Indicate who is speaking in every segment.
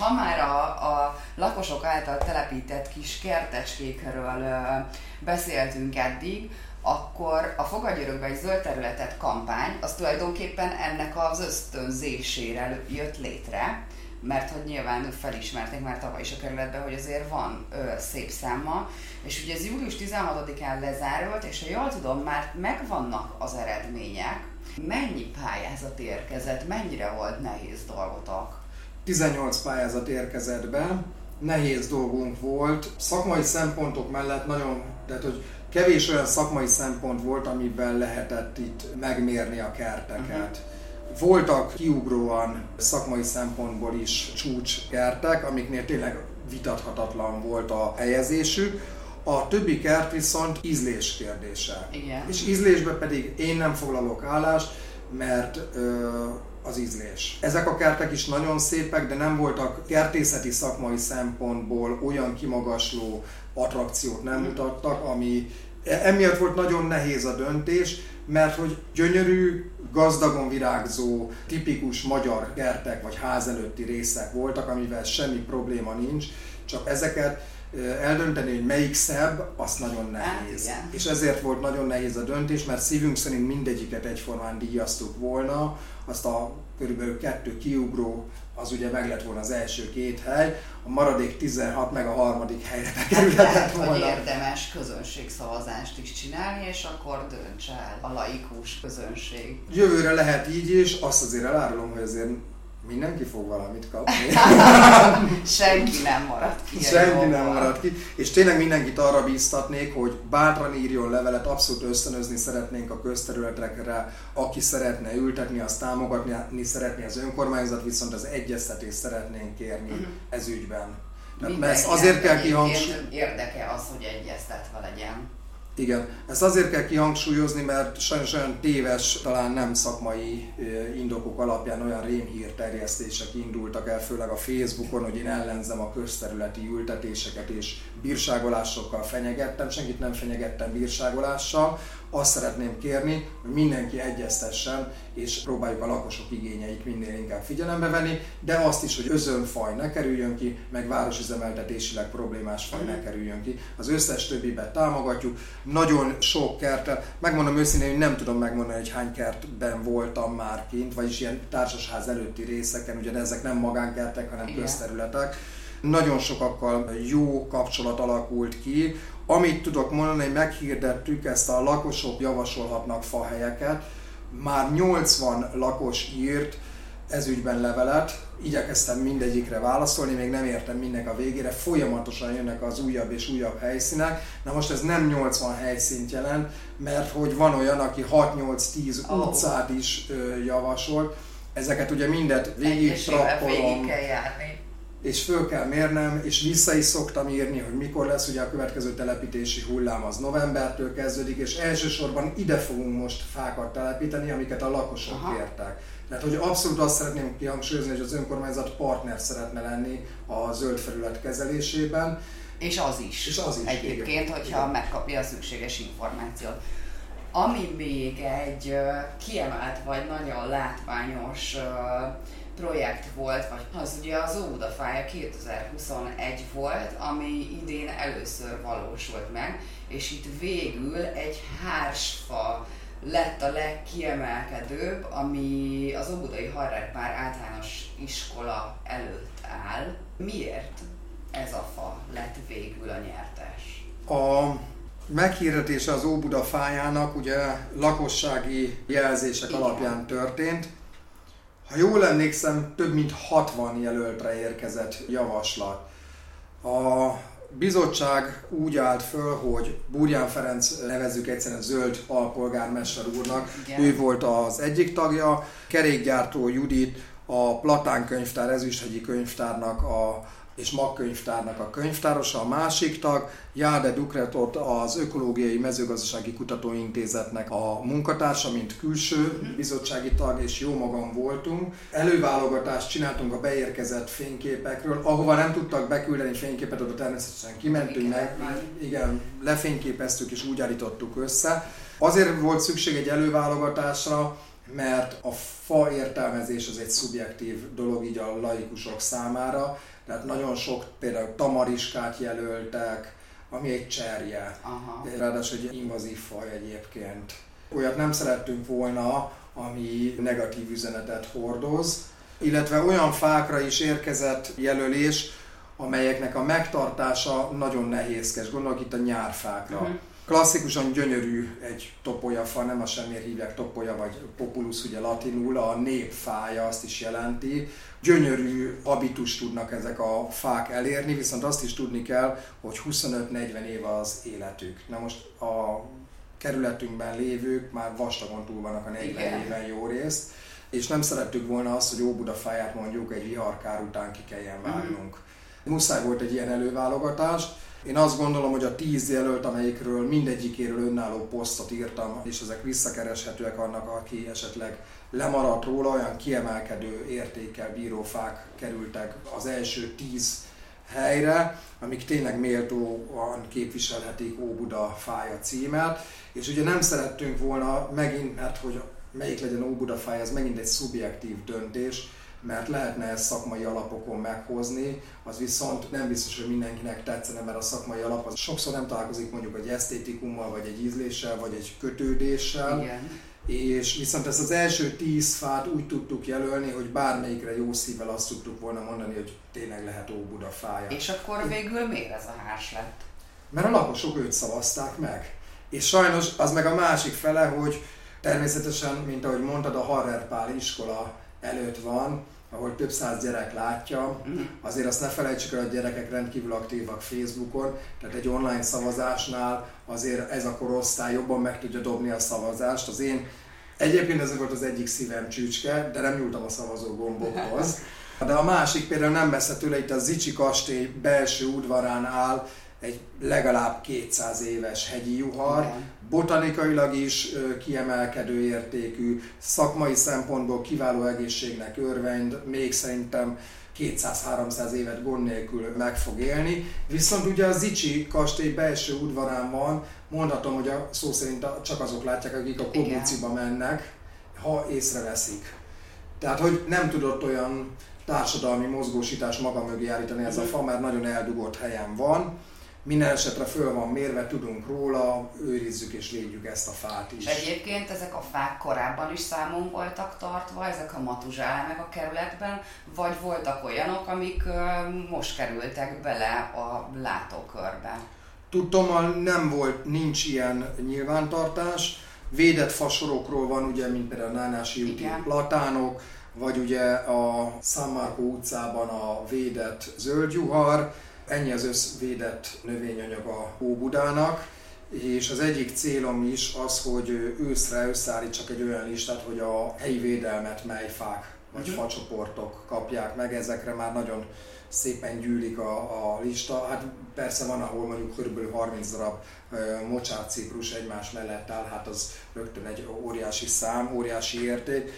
Speaker 1: Ha már a, a lakosok által telepített kis kertecskékről beszéltünk eddig, akkor a Fogadjörökbe egy zöld területet kampány, az tulajdonképpen ennek az ösztönzésére jött létre, mert hogy nyilván felismerték már tavaly is a kerületben, hogy azért van ö, szép száma, és ugye ez július 16-án lezárult, és ha jól tudom, már megvannak az eredmények, mennyi pályázat érkezett, mennyire volt nehéz dolgotok?
Speaker 2: 18 pályázat érkezett be, nehéz dolgunk volt. Szakmai szempontok mellett nagyon, tehát hogy kevés olyan szakmai szempont volt, amivel lehetett itt megmérni a kerteket. Uh-huh. Voltak kiugróan szakmai szempontból is csúcskertek, amiknél tényleg vitathatatlan volt a helyezésük. A többi kert viszont ízlés kérdése.
Speaker 1: Igen.
Speaker 2: És ízlésbe pedig én nem foglalok állást, mert ö, az ízlés. Ezek a kertek is nagyon szépek, de nem voltak kertészeti szakmai szempontból olyan kimagasló attrakciót nem mutattak, ami emiatt volt nagyon nehéz a döntés, mert hogy gyönyörű, gazdagon virágzó, tipikus magyar kertek vagy ház előtti részek voltak, amivel semmi probléma nincs, csak ezeket eldönteni, hogy melyik szebb, azt nagyon hát nehéz. Hát, és ezért volt nagyon nehéz a döntés, mert szívünk szerint mindegyiket egyformán díjaztuk volna, azt a körülbelül kettő kiugró, az ugye meg lett volna az első két hely, a maradék 16 meg a harmadik helyre bekerülhetett volna.
Speaker 1: Hogy érdemes közönségszavazást is csinálni, és akkor dönts el a laikus közönség.
Speaker 2: Jövőre lehet így is, azt azért elárulom, hogy azért mindenki fog valamit kapni.
Speaker 1: Senki nem marad ki.
Speaker 2: Senki nem marad ki. És tényleg mindenkit arra bíztatnék, hogy bátran írjon levelet, abszolút ösztönözni szeretnénk a közterületekre, aki szeretne ültetni, azt támogatni szeretné az önkormányzat, viszont az egyeztetést szeretnénk kérni uh-huh. ez ügyben.
Speaker 1: mert azért kell kihangsúlyozni. Érdeke az, hogy egyeztetve legyen.
Speaker 2: Igen, ezt azért kell kihangsúlyozni, mert sajnos olyan téves, talán nem szakmai indokok alapján olyan rémhír terjesztések indultak el, főleg a Facebookon, hogy én ellenzem a közterületi ültetéseket és bírságolásokkal fenyegettem, senkit nem fenyegettem bírságolással, azt szeretném kérni, hogy mindenki egyeztessen, és próbáljuk a lakosok igényeit minél inkább figyelembe venni, de azt is, hogy özönfaj ne kerüljön ki, meg városüzemeltetésileg problémás faj ne kerüljön ki. Az összes többibet támogatjuk. Nagyon sok kertel, megmondom őszintén, hogy nem tudom megmondani, hogy hány kertben voltam már kint, vagyis ilyen társasház előtti részeken, ugye ezek nem magánkertek, hanem Igen. közterületek nagyon sokakkal jó kapcsolat alakult ki. Amit tudok mondani, meghirdettük, ezt a lakosok javasolhatnak fahelyeket. Már 80 lakos írt ezügyben levelet, igyekeztem mindegyikre válaszolni, még nem értem mindnek a végére, folyamatosan jönnek az újabb és újabb helyszínek. Na most ez nem 80 helyszínt jelent, mert hogy van olyan, aki 6-8-10 oh. utcát is ö, javasolt, ezeket ugye mindet végig
Speaker 1: trappolom. Végig kell járni
Speaker 2: és föl kell mérnem, és vissza is szoktam írni, hogy mikor lesz ugye a következő telepítési hullám, az novembertől kezdődik, és elsősorban ide fogunk most fákat telepíteni, amiket a lakosok Aha. kértek. Tehát, hogy abszolút azt szeretném kihangsúlyozni, hogy az önkormányzat partner szeretne lenni a zöld felület kezelésében.
Speaker 1: És az is.
Speaker 2: És az is.
Speaker 1: Egyébként, igen. hogyha igen. megkapja a szükséges információt. Ami még egy kiemelt vagy nagyon látványos projekt volt, vagy az ugye az Ódafája 2021 volt, ami idén először valósult meg, és itt végül egy hársfa lett a legkiemelkedőbb, ami az Óbudai Harrepár általános iskola előtt áll. Miért ez a fa lett végül a nyertes?
Speaker 2: A meghirdetése az Óbuda fájának ugye lakossági jelzések Igen. alapján történt, ha jól emlékszem, több mint 60 jelöltre érkezett javaslat. A bizottság úgy állt föl, hogy Burján Ferenc nevezzük egyszerűen zöld alpolgármester úrnak, Igen. ő volt az egyik tagja, kerékgyártó Judit, a Platán könyvtár, Ezüsthegyi könyvtárnak a és magkönyvtárnak a könyvtárosa, a másik tag, Jáde Dukretot az Ökológiai Mezőgazdasági Kutatóintézetnek a munkatársa, mint külső bizottsági tag, és jó magam voltunk. Előválogatást csináltunk a beérkezett fényképekről, ahova nem tudtak beküldeni fényképet, oda természetesen kimentünk meg, igen, lefényképeztük és úgy állítottuk össze. Azért volt szükség egy előválogatásra, mert a fa értelmezés az egy szubjektív dolog így a laikusok számára, tehát nagyon sok például tamariskát jelöltek, ami egy cserje. Aha. Ráadásul egy invazív faj egyébként. Olyat nem szerettünk volna, ami negatív üzenetet hordoz, illetve olyan fákra is érkezett jelölés, amelyeknek a megtartása nagyon nehézkes. Gondolok itt a nyárfákra. Uh-huh. Klasszikusan gyönyörű egy topolyafa, nem a semmiért hívják topolya vagy populus ugye latinul, a népfája azt is jelenti. Gyönyörű habitus tudnak ezek a fák elérni, viszont azt is tudni kell, hogy 25-40 év az életük. Na most a kerületünkben lévők már vastagon túl vannak a 40 Igen. éven jó részt, és nem szerettük volna azt, hogy Óbudafáját mondjuk egy viharkár után ki kelljen mhm. vágnunk. Mm. Muszáj volt egy ilyen előválogatás. Én azt gondolom, hogy a tíz jelölt, amelyikről mindegyikéről önálló posztot írtam, és ezek visszakereshetőek annak, aki esetleg lemaradt róla, olyan kiemelkedő értékkel bírófák kerültek az első tíz helyre, amik tényleg méltóan képviselhetik Óbuda fája címet, és ugye nem szerettünk volna megint, mert hogy melyik legyen Óbuda fája, ez megint egy szubjektív döntés, mert lehetne ezt szakmai alapokon meghozni, az viszont nem biztos, hogy mindenkinek tetszene, mert a szakmai alap az sokszor nem találkozik mondjuk egy esztétikummal, vagy egy ízléssel, vagy egy kötődéssel. Igen. És viszont ezt az első tíz fát úgy tudtuk jelölni, hogy bármelyikre jó szívvel azt tudtuk volna mondani, hogy tényleg lehet Óbuda fája.
Speaker 1: És akkor végül miért ez a hárs lett?
Speaker 2: Mert a lakosok őt szavazták meg. És sajnos az meg a másik fele, hogy természetesen, mint ahogy mondtad, a Harrer Pál iskola előtt van, ahol több száz gyerek látja. Mhm. Azért azt ne felejtsük el, hogy a gyerekek rendkívül aktívak Facebookon, tehát egy online szavazásnál azért ez a korosztály jobban meg tudja dobni a szavazást. Az én Egyébként ez volt az egyik szívem csücske, de nem nyúltam a szavazó gombokhoz. De a másik például nem messze tőle, itt a Zicsi kastély belső udvarán áll egy legalább 200 éves hegyi juhar. Botanikailag is kiemelkedő értékű, szakmai szempontból kiváló egészségnek örvend, még szerintem 200-300 évet gond nélkül meg fog élni. Viszont ugye a Zicsi kastély belső udvarán van, mondhatom, hogy a szó szerint csak azok látják, akik a Kobuciba mennek, ha észreveszik. Tehát, hogy nem tudott olyan társadalmi mozgósítás maga mögé állítani ez a fa, mert nagyon eldugott helyen van minden esetre föl van mérve, tudunk róla, őrizzük és védjük ezt a fát is.
Speaker 1: És egyébként ezek a fák korábban is számon voltak tartva, ezek a matuzsálemek a kerületben, vagy voltak olyanok, amik most kerültek bele a látókörbe?
Speaker 2: Tudtommal nem volt, nincs ilyen nyilvántartás. Védett fasorokról van, ugye, mint például a Nánási úti platánok, vagy ugye a San Marco utcában a védett zöldjuhar, Ennyi az összvédett növényanyag a Óbudának, és az egyik célom is az, hogy őszre összeállítsak egy olyan listát, hogy a helyi védelmet mely fák vagy uh-huh. facsoportok kapják meg, ezekre már nagyon szépen gyűlik a, a lista. Hát persze van, ahol mondjuk kb. 30 darab mocsárciprus egymás mellett áll, hát az rögtön egy óriási szám, óriási érték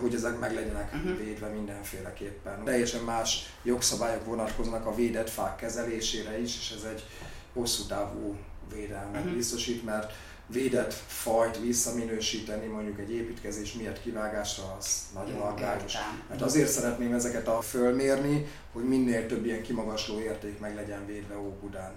Speaker 2: hogy ezek meg legyenek uh-huh. védve mindenféleképpen. Teljesen más jogszabályok vonatkoznak a védett fák kezelésére is, és ez egy hosszú távú védelmet uh-huh. biztosít, mert védett fajt visszaminősíteni mondjuk egy építkezés miatt kivágásra az nagyon aggályos. Mert azért szeretném ezeket a fölmérni, hogy minél több ilyen kimagasló érték meg legyen védve Óbudán.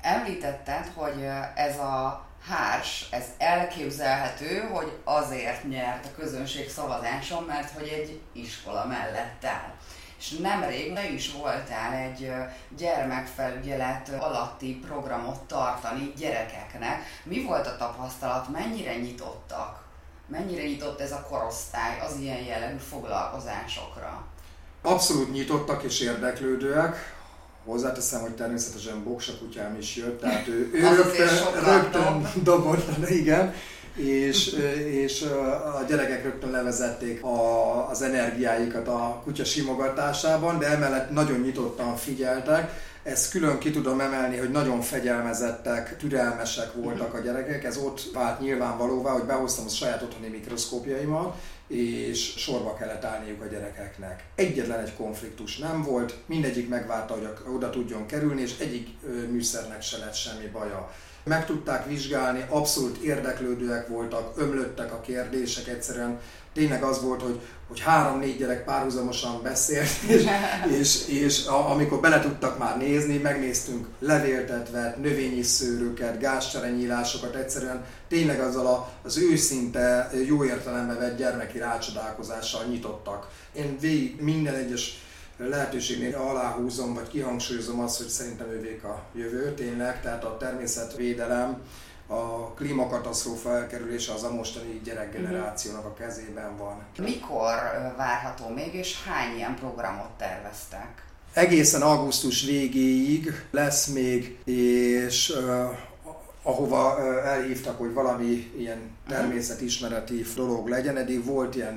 Speaker 1: Említetted, hogy ez a hárs, ez elképzelhető, hogy azért nyert a közönség szavazáson, mert hogy egy iskola mellett áll. És nemrég te is voltál egy gyermekfelügyelet alatti programot tartani gyerekeknek. Mi volt a tapasztalat, mennyire nyitottak? Mennyire nyitott ez a korosztály az ilyen jellegű foglalkozásokra?
Speaker 2: Abszolút nyitottak és érdeklődőek Hozzáteszem, hogy természetesen Boksa kutyám is jött, tehát ő, ő rögtön, rögtön dobott, igen, és, és a gyerekek rögtön levezették a, az energiáikat a kutya simogatásában, de emellett nagyon nyitottan figyeltek. Ezt külön ki tudom emelni, hogy nagyon fegyelmezettek, türelmesek voltak a gyerekek. Ez ott vált nyilvánvalóvá, hogy behoztam a saját otthoni mikroszkópjaimat, és sorba kellett állniuk a gyerekeknek. Egyetlen egy konfliktus nem volt, mindegyik megvárta, hogy oda tudjon kerülni, és egyik műszernek se lett semmi baja. Meg tudták vizsgálni, abszolút érdeklődőek voltak, ömlöttek a kérdések, egyszerűen tényleg az volt, hogy, hogy három-négy gyerek párhuzamosan beszélt, és, és, és a, amikor bele tudtak már nézni, megnéztünk levéltetvet, növényi szőröket, gázcserenyílásokat, egyszerűen tényleg azzal a, az őszinte, jó értelembe vett gyermeki rácsodálkozással nyitottak. Én végig minden egyes lehetőségnél aláhúzom, vagy kihangsúlyozom azt, hogy szerintem ővék a jövő tényleg, tehát a természetvédelem, a klímakatasztrófa elkerülése az a mostani gyerekgenerációnak a kezében van.
Speaker 1: Mikor várható még, és hány ilyen programot terveztek?
Speaker 2: Egészen augusztus végéig lesz még, és ahova elhívtak, hogy valami ilyen természetismereti dolog legyen. Eddig volt ilyen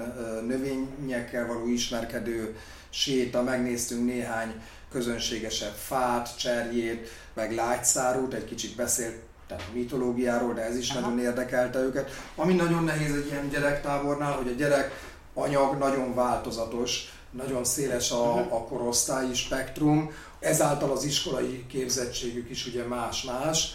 Speaker 2: növényekkel való ismerkedő séta, megnéztünk néhány közönségesebb fát, cserjét, meg lágyszárút, egy kicsit beszélt tehát mitológiáról, de ez is Aha. nagyon érdekelte őket. Ami nagyon nehéz egy ilyen gyerektábornál, hogy a gyerek anyag nagyon változatos, nagyon széles a, uh-huh. a korosztályi spektrum, ezáltal az iskolai képzettségük is ugye más-más,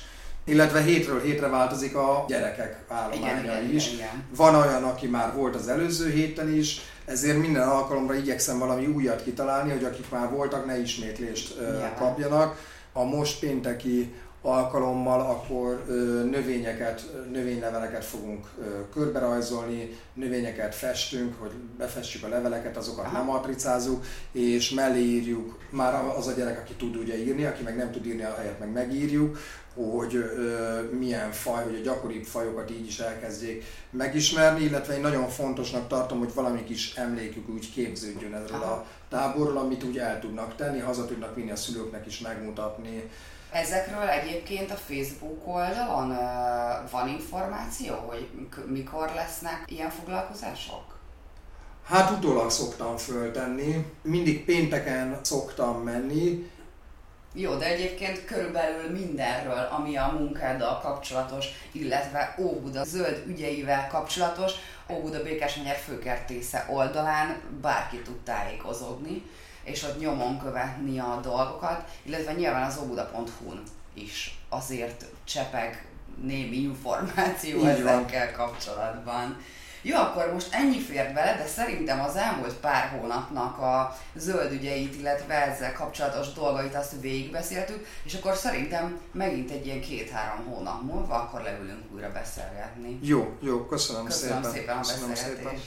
Speaker 2: illetve hétről hétre változik a gyerekek állománya igen, is. Igen, igen. Van olyan, aki már volt az előző héten is, ezért minden alkalomra igyekszem valami újat kitalálni, hogy akik már voltak, ne ismétlést ja. kapjanak. A most pénteki alkalommal akkor növényeket, növényleveleket fogunk körberajzolni, növényeket festünk, hogy befestjük a leveleket, azokat nem matricázunk, és mellé írjuk, már az a gyerek, aki tud ugye írni, aki meg nem tud írni, a helyet meg megírjuk, hogy ö, milyen faj, hogy a gyakoribb fajokat így is elkezdjék megismerni, illetve én nagyon fontosnak tartom, hogy valami kis emlékük úgy képződjön erről a táborról, amit úgy el tudnak tenni, haza tudnak vinni a szülőknek is megmutatni,
Speaker 1: Ezekről egyébként a Facebook oldalon van információ, hogy mikor lesznek ilyen foglalkozások?
Speaker 2: Hát utólag szoktam föltenni, mindig pénteken szoktam menni.
Speaker 1: Jó, de egyébként körülbelül mindenről, ami a munkáddal kapcsolatos, illetve Óbuda zöld ügyeivel kapcsolatos, Óbuda Békesmegyer főkertésze oldalán bárki tud tájékozódni és ott nyomon követni a dolgokat, illetve nyilván az obuda.hu-n is azért csepeg némi információ Így ezekkel van. kapcsolatban. Jó, akkor most ennyi fér bele, de szerintem az elmúlt pár hónapnak a zöld ügyeit, illetve ezzel kapcsolatos dolgait azt végigbeszéltük, és akkor szerintem megint egy ilyen két-három hónap múlva akkor leülünk újra beszélgetni.
Speaker 2: Jó, jó, köszönöm,
Speaker 1: köszönöm
Speaker 2: szépen.
Speaker 1: szépen a köszönöm beszélgetést. Szépen.